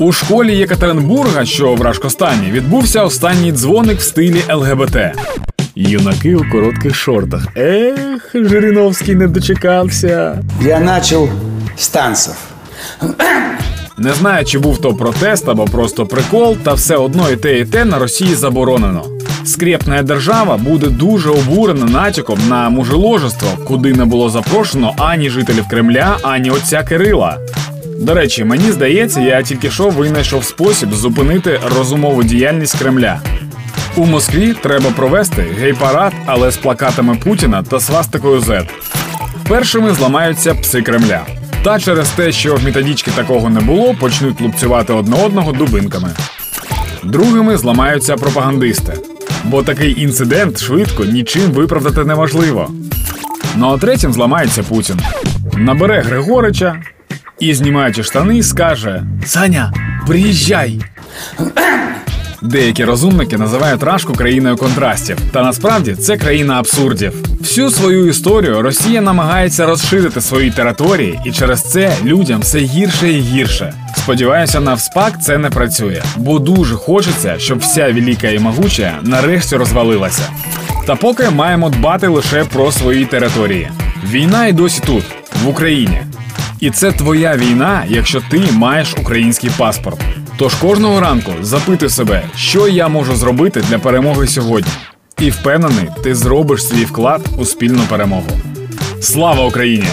У школі Єкатеринбурга, що в Рашкостані, відбувся останній дзвоник в стилі ЛГБТ. Юнаки у коротких шортах. Ех, Жириновський не дочекався. Я начал с танцев. Не знаю, чи був то протест або просто прикол, та все одно і те, і те на Росії заборонено. Скрєпна держава буде дуже обурена натяком на мужеложество, куди не було запрошено ані жителів Кремля, ані отця Кирила. До речі, мені здається, я тільки що винайшов спосіб зупинити розумову діяльність Кремля. У Москві треба провести гей-парад, але з плакатами Путіна та свастикою Z. Першими зламаються пси Кремля. Та через те, що в методички такого не було, почнуть лупцювати одне одного дубинками. Другими зламаються пропагандисти, бо такий інцидент швидко нічим виправдати неможливо. Ну а третім зламається Путін. Набере Григорича і, знімаючи штани, скаже: Саня, приїжджай! Деякі розумники називають Рашку країною контрастів, та насправді це країна абсурдів. Всю свою історію Росія намагається розширити свої території, і через це людям все гірше і гірше. Сподіваюся, на вспак це не працює, бо дуже хочеться, щоб вся велика і могуча нарешті розвалилася. Та поки маємо дбати лише про свої території. Війна і досі тут, в Україні. І це твоя війна, якщо ти маєш український паспорт. Тож кожного ранку запитуй себе, що я можу зробити для перемоги сьогодні. І впевнений, ти зробиш свій вклад у спільну перемогу. Слава Україні!